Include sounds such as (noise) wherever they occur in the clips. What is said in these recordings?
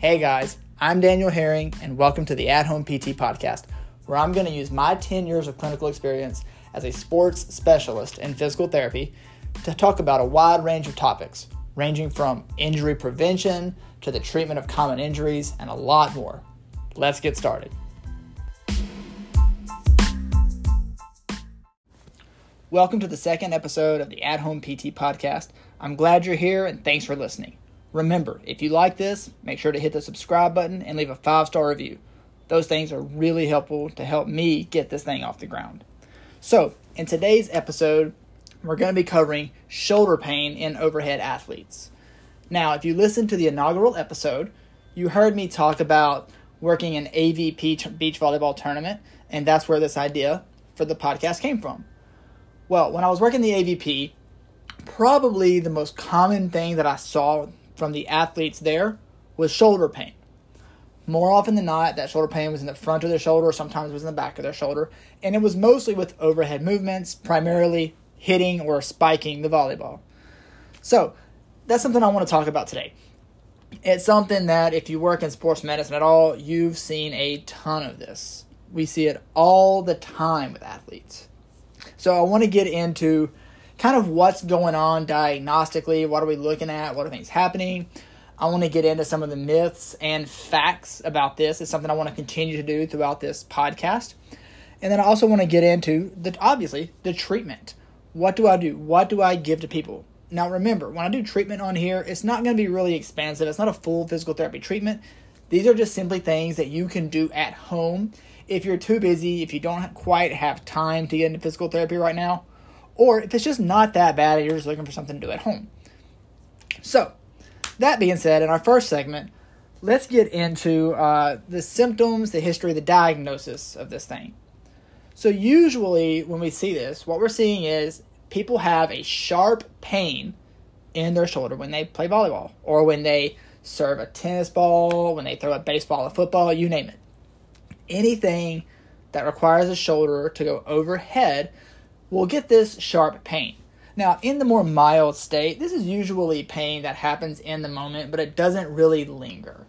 Hey guys, I'm Daniel Herring, and welcome to the At Home PT Podcast, where I'm going to use my 10 years of clinical experience as a sports specialist in physical therapy to talk about a wide range of topics, ranging from injury prevention to the treatment of common injuries and a lot more. Let's get started. Welcome to the second episode of the At Home PT podcast. I'm glad you're here and thanks for listening. Remember, if you like this, make sure to hit the subscribe button and leave a five star review. Those things are really helpful to help me get this thing off the ground. So, in today's episode, we're going to be covering shoulder pain in overhead athletes. Now, if you listened to the inaugural episode, you heard me talk about working an AVP beach volleyball tournament, and that's where this idea for the podcast came from. Well, when I was working the AVP, probably the most common thing that I saw from the athletes there was shoulder pain. More often than not, that shoulder pain was in the front of their shoulder, sometimes it was in the back of their shoulder, and it was mostly with overhead movements, primarily hitting or spiking the volleyball. So, that's something I want to talk about today. It's something that if you work in sports medicine at all, you've seen a ton of this. We see it all the time with athletes. So I want to get into kind of what's going on diagnostically, what are we looking at, what are things happening. I want to get into some of the myths and facts about this. It's something I want to continue to do throughout this podcast. And then I also want to get into the obviously the treatment. What do I do? What do I give to people? Now remember, when I do treatment on here, it's not going to be really expansive. It's not a full physical therapy treatment. These are just simply things that you can do at home if you're too busy, if you don't quite have time to get into physical therapy right now, or if it's just not that bad and you're just looking for something to do at home. So, that being said, in our first segment, let's get into uh, the symptoms, the history, the diagnosis of this thing. So, usually when we see this, what we're seeing is people have a sharp pain in their shoulder when they play volleyball or when they serve a tennis ball, when they throw a baseball, a football, you name it anything that requires a shoulder to go overhead will get this sharp pain. Now, in the more mild state, this is usually pain that happens in the moment, but it doesn't really linger.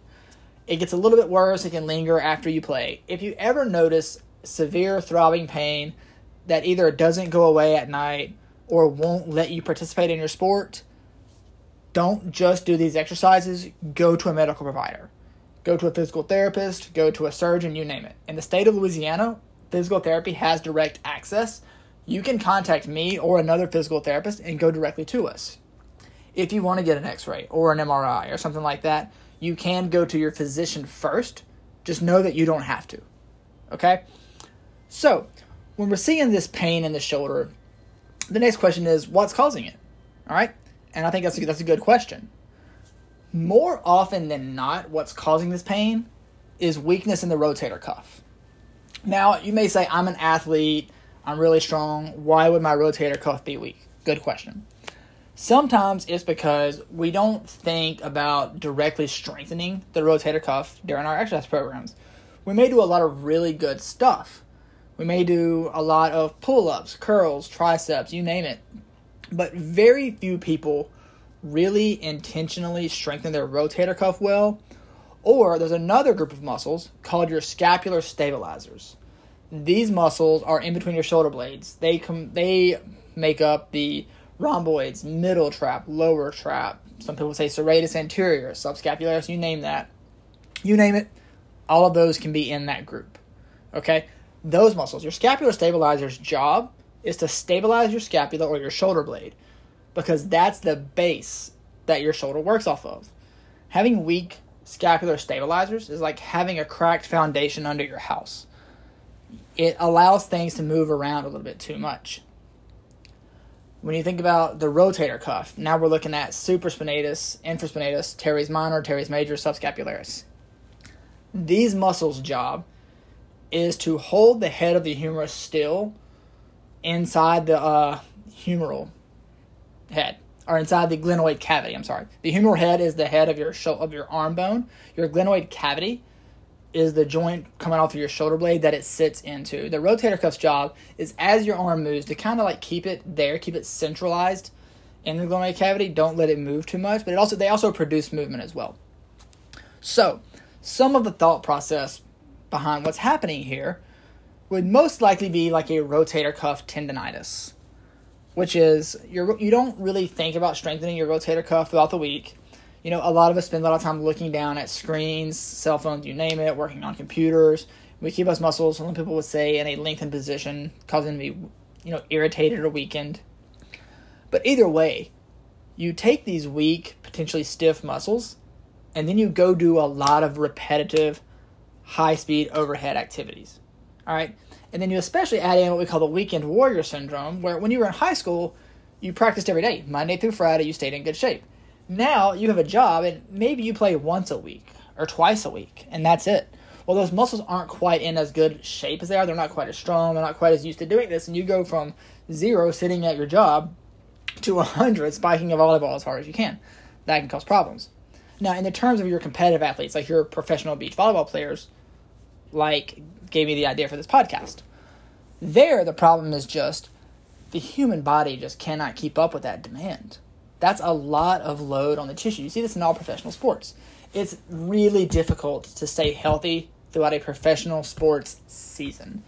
It gets a little bit worse, it can linger after you play. If you ever notice severe throbbing pain that either doesn't go away at night or won't let you participate in your sport, don't just do these exercises, go to a medical provider go to a physical therapist, go to a surgeon, you name it. In the state of Louisiana, physical therapy has direct access. You can contact me or another physical therapist and go directly to us. If you want to get an x ray or an MRI or something like that, you can go to your physician first. Just know that you don't have to. Okay? So, when we're seeing this pain in the shoulder, the next question is what's causing it? All right? And I think that's a, that's a good question more often than not, what's causing this pain is weakness in the rotator cuff. Now, you may say, I'm an athlete, I'm really strong, why would my rotator cuff be weak? Good question. Sometimes it's because we don't think about directly strengthening the rotator cuff during our exercise programs. We may do a lot of really good stuff. We may do a lot of pull ups, curls, triceps, you name it. But very few people really intentionally strengthen their rotator cuff well. Or there's another group of muscles called your scapular stabilizers. These muscles are in between your shoulder blades. They com- they make up the rhomboids, middle trap, lower trap. Some people say serratus anterior, subscapularis, you name that. You name it, all of those can be in that group. Okay? Those muscles, your scapular stabilizer's job is to stabilize your scapula or your shoulder blade because that's the base that your shoulder works off of. Having weak scapular stabilizers is like having a cracked foundation under your house. It allows things to move around a little bit too much. When you think about the rotator cuff, now we're looking at supraspinatus, infraspinatus, teres minor, teres major, subscapularis. These muscles' job is to hold the head of the humerus still inside the uh, humeral head or inside the glenoid cavity. I'm sorry. The humeral head is the head of your of your arm bone. Your glenoid cavity is the joint coming off of your shoulder blade that it sits into. The rotator cuff's job is as your arm moves to kind of like keep it there, keep it centralized in the glenoid cavity. Don't let it move too much. But it also they also produce movement as well. So, some of the thought process behind what's happening here would most likely be like a rotator cuff tendonitis, which is you're, you don't really think about strengthening your rotator cuff throughout the week. You know, a lot of us spend a lot of time looking down at screens, cell phones, you name it, working on computers. We keep those muscles, some people would say, in a lengthened position, causing them to be, you know, irritated or weakened. But either way, you take these weak, potentially stiff muscles, and then you go do a lot of repetitive, high speed overhead activities. All right. And then you especially add in what we call the weekend warrior syndrome, where when you were in high school, you practiced every day, Monday through Friday, you stayed in good shape. Now you have a job, and maybe you play once a week or twice a week, and that's it. Well, those muscles aren't quite in as good shape as they are. They're not quite as strong. They're not quite as used to doing this. And you go from zero sitting at your job to 100 spiking a volleyball as hard as you can. That can cause problems. Now, in the terms of your competitive athletes, like your professional beach volleyball players, like gave me the idea for this podcast. There, the problem is just the human body just cannot keep up with that demand. That's a lot of load on the tissue. You see this in all professional sports. It's really difficult to stay healthy throughout a professional sports season.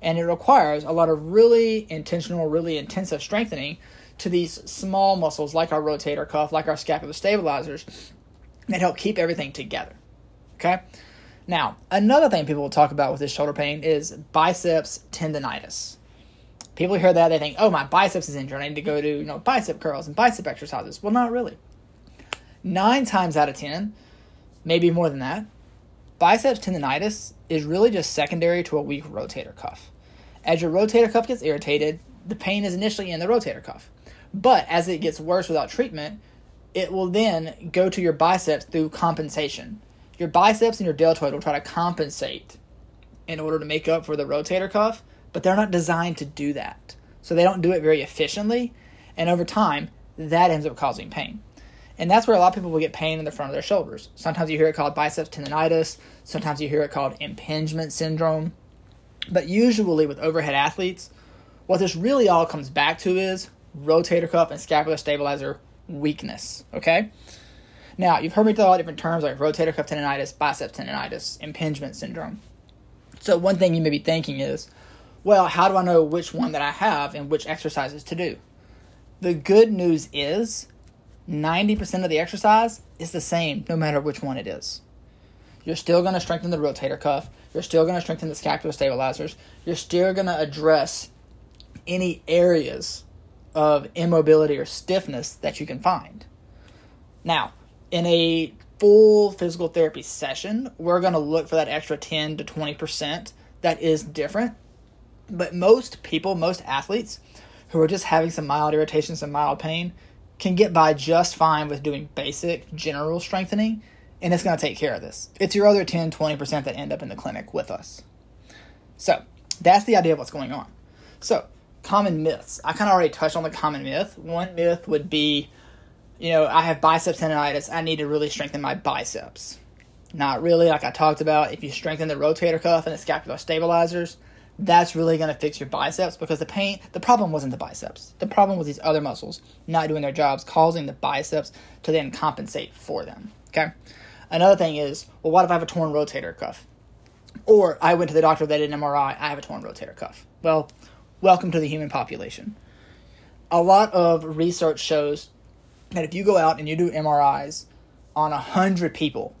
And it requires a lot of really intentional, really intensive strengthening to these small muscles like our rotator cuff, like our scapular stabilizers, that help keep everything together. Okay? Now, another thing people will talk about with this shoulder pain is biceps tendonitis. People hear that, they think, oh, my biceps is injured. I need to go to, you know, bicep curls and bicep exercises. Well, not really. Nine times out of ten, maybe more than that, biceps tendonitis is really just secondary to a weak rotator cuff. As your rotator cuff gets irritated, the pain is initially in the rotator cuff. But as it gets worse without treatment, it will then go to your biceps through compensation your biceps and your deltoid will try to compensate in order to make up for the rotator cuff, but they're not designed to do that. So they don't do it very efficiently, and over time, that ends up causing pain. And that's where a lot of people will get pain in the front of their shoulders. Sometimes you hear it called biceps tendonitis, sometimes you hear it called impingement syndrome. But usually with overhead athletes, what this really all comes back to is rotator cuff and scapular stabilizer weakness, okay? Now, you've heard me talk about different terms like rotator cuff tendonitis, biceps tendonitis, impingement syndrome. So, one thing you may be thinking is, well, how do I know which one that I have and which exercises to do? The good news is 90% of the exercise is the same no matter which one it is. You're still going to strengthen the rotator cuff, you're still going to strengthen the scapular stabilizers, you're still going to address any areas of immobility or stiffness that you can find. Now, in a full physical therapy session, we're going to look for that extra 10 to 20% that is different. But most people, most athletes who are just having some mild irritation, some mild pain, can get by just fine with doing basic general strengthening, and it's going to take care of this. It's your other 10 20% that end up in the clinic with us. So, that's the idea of what's going on. So, common myths. I kind of already touched on the common myth. One myth would be you know, I have biceps tendonitis. I need to really strengthen my biceps. Not really, like I talked about. If you strengthen the rotator cuff and the scapular stabilizers, that's really going to fix your biceps because the pain, the problem wasn't the biceps. The problem was these other muscles not doing their jobs, causing the biceps to then compensate for them. Okay? Another thing is, well, what if I have a torn rotator cuff? Or I went to the doctor, they did an MRI, I have a torn rotator cuff. Well, welcome to the human population. A lot of research shows that if you go out and you do MRIs on 100 people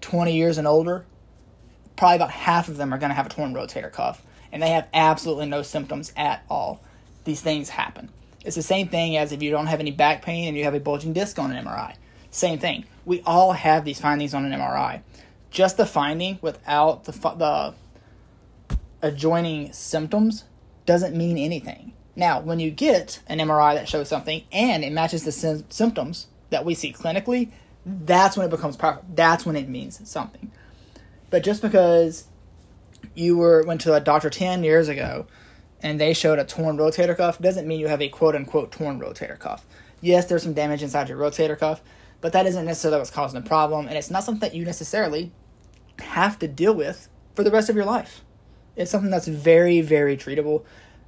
20 years and older, probably about half of them are going to have a torn rotator cuff, and they have absolutely no symptoms at all. These things happen. It's the same thing as if you don't have any back pain and you have a bulging disc on an MRI. Same thing. We all have these findings on an MRI. Just the finding without the, the adjoining symptoms doesn't mean anything. Now, when you get an MRI that shows something and it matches the sy- symptoms that we see clinically, that's when it becomes powerful. That's when it means something. But just because you were went to a doctor 10 years ago and they showed a torn rotator cuff doesn't mean you have a quote unquote torn rotator cuff. Yes, there's some damage inside your rotator cuff, but that isn't necessarily what's causing the problem, and it's not something that you necessarily have to deal with for the rest of your life. It's something that's very, very treatable.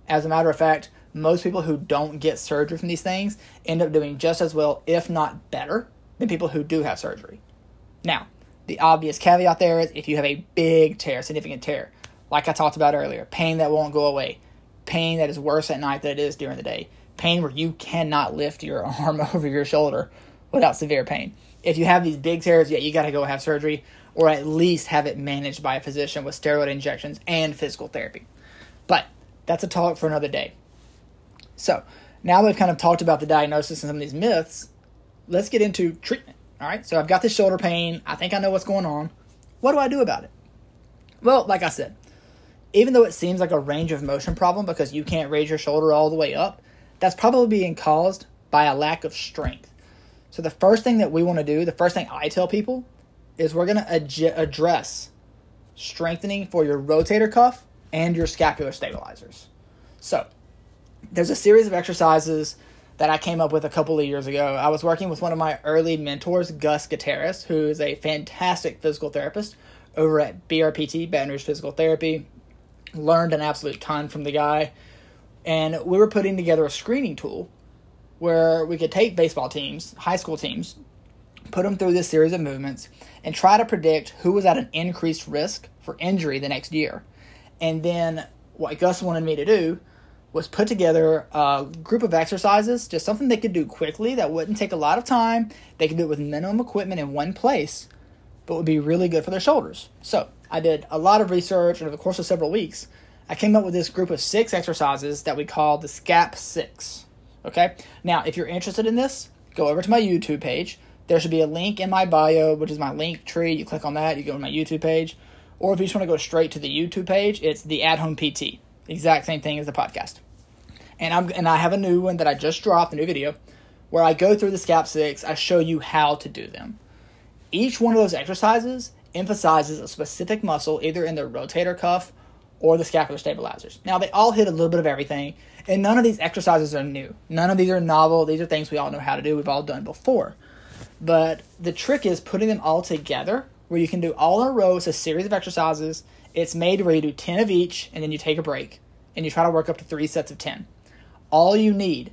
As a matter of fact, most people who don't get surgery from these things end up doing just as well, if not better, than people who do have surgery. Now, The obvious caveat there is if you have a big tear, significant tear, like I talked about earlier, pain that won't go away, pain that is worse at night than it is during the day, pain where you cannot lift your (laughs) arm over your shoulder without severe pain. If you have these big tears, yeah, you got to go have surgery or at least have it managed by a physician with steroid injections and physical therapy. But that's a talk for another day. So, now that we've kind of talked about the diagnosis and some of these myths, let's get into treatment. All right, so I've got this shoulder pain. I think I know what's going on. What do I do about it? Well, like I said, even though it seems like a range of motion problem because you can't raise your shoulder all the way up, that's probably being caused by a lack of strength. So, the first thing that we want to do, the first thing I tell people is we're going to ad- address strengthening for your rotator cuff and your scapular stabilizers. So, there's a series of exercises that I came up with a couple of years ago. I was working with one of my early mentors, Gus Gutierrez, who is a fantastic physical therapist over at BRPT, Baton Rouge Physical Therapy. Learned an absolute ton from the guy. And we were putting together a screening tool where we could take baseball teams, high school teams, put them through this series of movements, and try to predict who was at an increased risk for injury the next year. And then what Gus wanted me to do was put together a group of exercises, just something they could do quickly that wouldn't take a lot of time. They could do it with minimum equipment in one place, but would be really good for their shoulders. So I did a lot of research, over the course of several weeks, I came up with this group of six exercises that we call the SCAP Six. Okay, now if you're interested in this, go over to my YouTube page. There should be a link in my bio, which is my Linktree. You click on that, you go to my YouTube page. Or if you just want to go straight to the YouTube page, it's the At Home PT. Exact same thing as the podcast and I'm and I have a new one that I just dropped, a new video, where I go through the SCAP six. I show you how to do them. Each one of those exercises emphasizes a specific muscle, either in the rotator cuff or the scapular stabilizers. Now they all hit a little bit of everything, and none of these exercises are new. None of these are novel. These are things we all know how to do. We've all done before. But the trick is putting them all together where you can do all in a row. It's a series of exercises. It's made where you do 10 of each and then you take a break and you try to work up to three sets of 10. All you need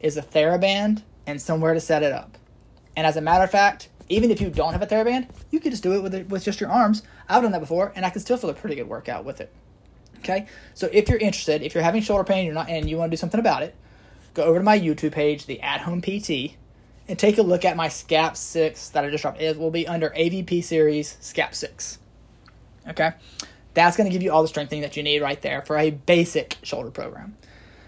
is a TheraBand and somewhere to set it up. And as a matter of fact, even if you don't have a TheraBand, you could just do it with, it, with just your arms. I've done that before, and I can still feel a pretty good workout with it. Okay, so if you're interested, if you're having shoulder pain, you're not, and you want to do something about it, go over to my YouTube page, the At Home PT, and take a look at my SCAP Six that I just dropped. It will be under AVP Series SCAP Six. Okay, that's going to give you all the strengthening that you need right there for a basic shoulder program.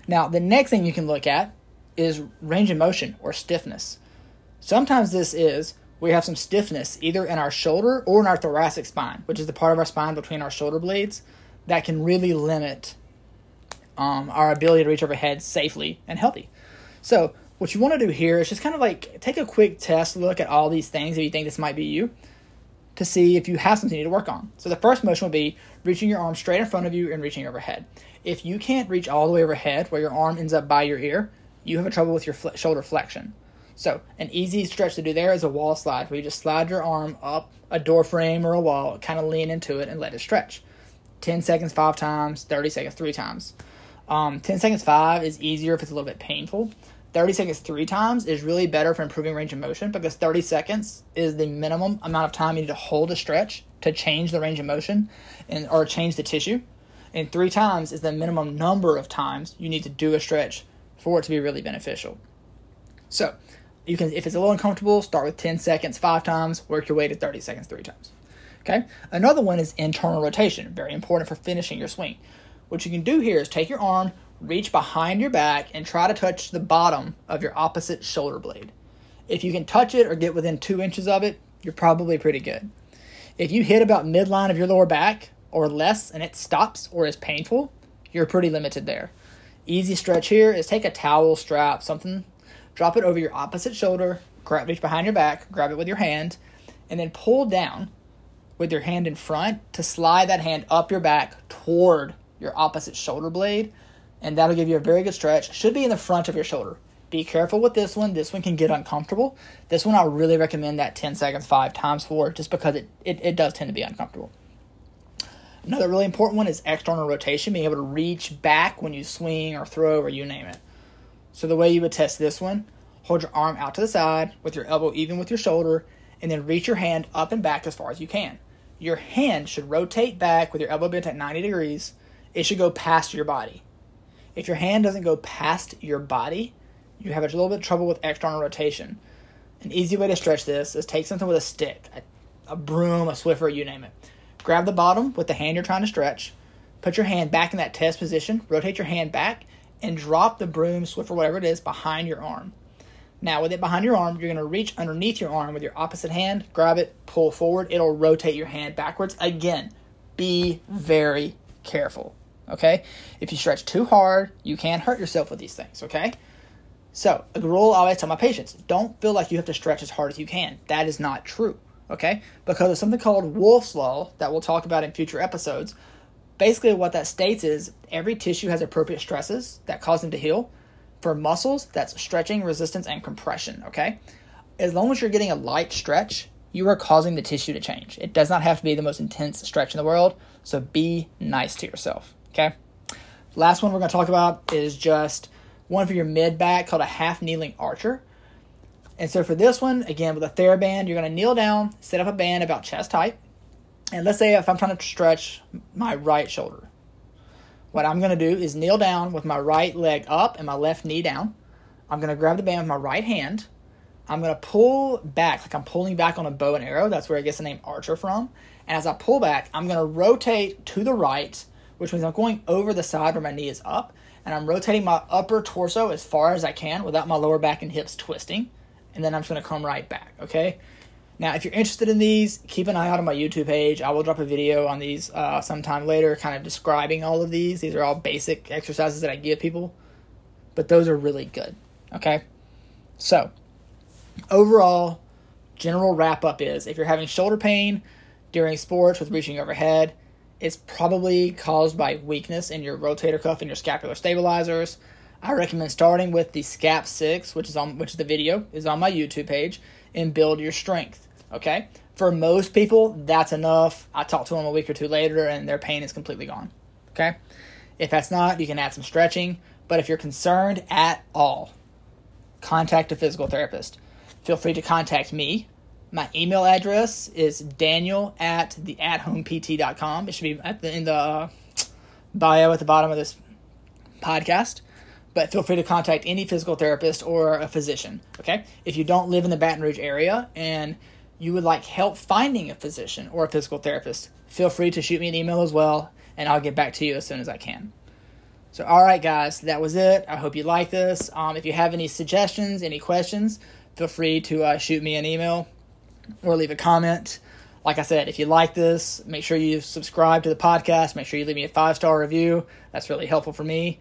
Now, the next thing you can look at is range of motion or stiffness. Sometimes this is we have some stiffness either in our shoulder or in our thoracic spine, which is the part of our spine between our shoulder blades that can really limit um, our ability to reach overhead safely and healthy. So, what you want to do here is just kind of like take a quick test look at all these things if you think this might be you to see if you have something you need to work on. So, the first motion would be reaching your arm straight in front of you and reaching overhead. If you can't reach all the way overhead where your arm ends up by your ear, you have a trouble with your fl- shoulder flexion. So, an easy stretch to do there is a wall slide, where you just slide your arm up a door frame or a wall, kind of lean into it, and let it stretch. 10 seconds five times, 30 seconds three times. Um, 10 seconds five is easier if it's a little bit painful. 30 seconds three times is really better for improving range of motion because 30 seconds is the minimum amount of time you need to hold a stretch to change the range of motion and or change the tissue and three times is the minimum number of times you need to do a stretch for it to be really beneficial. So, you can if it's a little uncomfortable, start with 10 seconds 5 times, work your way to 30 seconds 3 times. Okay? Another one is internal rotation, very important for finishing your swing. What you can do here is take your arm, reach behind your back and try to touch the bottom of your opposite shoulder blade. If you can touch it or get within 2 inches of it, you're probably pretty good. If you hit about midline of your lower back, or less and it stops or is painful, you're pretty limited there. Easy stretch here is take a towel strap, something, drop it over your opposite shoulder, grab reach behind your back, grab it with your hand, and then pull down with your hand in front to slide that hand up your back toward your opposite shoulder blade, and that'll give you a very good stretch. Should be in the front of your shoulder. Be careful with this one. This one can get uncomfortable. This one I really recommend that 10 seconds five times for just because it, it, it does tend to be uncomfortable. Another really important one is external rotation, being able to reach back when you swing or throw or you name it. So the way you would test this one, hold your arm out to the side with your elbow even with your shoulder and then reach your hand up and back as far as you can. Your hand should rotate back with your elbow bent at 90 degrees. It should go past your body. If your hand doesn't go past your body, you have a little bit of trouble with external rotation. An easy way to stretch this is take something with a stick, a, a broom, a Swiffer, you name it. Grab the bottom with the hand you're trying to stretch. Put your hand back in that test position. Rotate your hand back and drop the broom, Swiffer, whatever it is, behind your arm. Now, with it behind your arm, you're going to reach underneath your arm with your opposite hand, grab it, pull forward. It'll rotate your hand backwards. Again, be very careful. Okay? If you stretch too hard, you can hurt yourself with these things. Okay? So, a rule I always tell my patients don't feel like you have to stretch as hard as you can. That is not true. Okay? Because of something called Wolff's Law that we'll talk about in future episodes. Basically, what that states is every tissue has appropriate stresses that cause them to heal. For muscles, that's stretching, resistance, and compression. Okay? As long as you're getting a light stretch, you are causing the tissue to change. It does not have to be the most intense stretch in the world, so be nice to yourself. Okay? Last one we're going to talk about is just one for your mid back called a half kneeling archer. And so for this one, again, with a TheraBand, you're going to kneel down, set up a band about chest height. And let's say if I'm trying to stretch my right shoulder, what I'm going to do is kneel down with my right leg up and my left knee down. I'm going to grab the band with my right hand. I'm going to pull back, like I'm pulling back on a bow and arrow. That's where I get the name archer from. And as I pull back, I'm going to rotate to the right, which means I'm going over the side where my knee is up and I'm rotating my upper torso as far as I can without my lower back and hips twisting. And then I'm just going to come right back, okay? Now, if you're interested in these, keep an eye out on my YouTube page. I will drop a video on these uh, sometime later, kind of describing all of these. These are all basic exercises that I give people, but those are really good, okay? So, overall, general wrap up is if you're having shoulder pain during sports with reaching overhead, it's probably caused by weakness in your rotator cuff and your scapular stabilizers. I recommend starting with the Scap 6, which is on which the video is on my YouTube page, and build your strength. Okay? For most people, that's enough. I talk to them a week or two later and their pain is completely gone. Okay? If that's not, you can add some stretching. But if you're concerned at all, contact a physical therapist. Feel free to contact me my email address is daniel at the at pt.com. It should be at the, in the bio at the bottom of this podcast. But feel free to contact any physical therapist or a physician. Okay? If you don't live in the Baton Rouge area and you would like help finding a physician or a physical therapist, feel free to shoot me an email as well, and I'll get back to you as soon as I can. So, all right, guys, that was it. I hope you like this. Um, if you have any suggestions, any questions, feel free to uh, shoot me an email or leave a comment. Like I said, if you like this, make sure you subscribe to the podcast. Make sure you leave me a five star review. That's really helpful for me.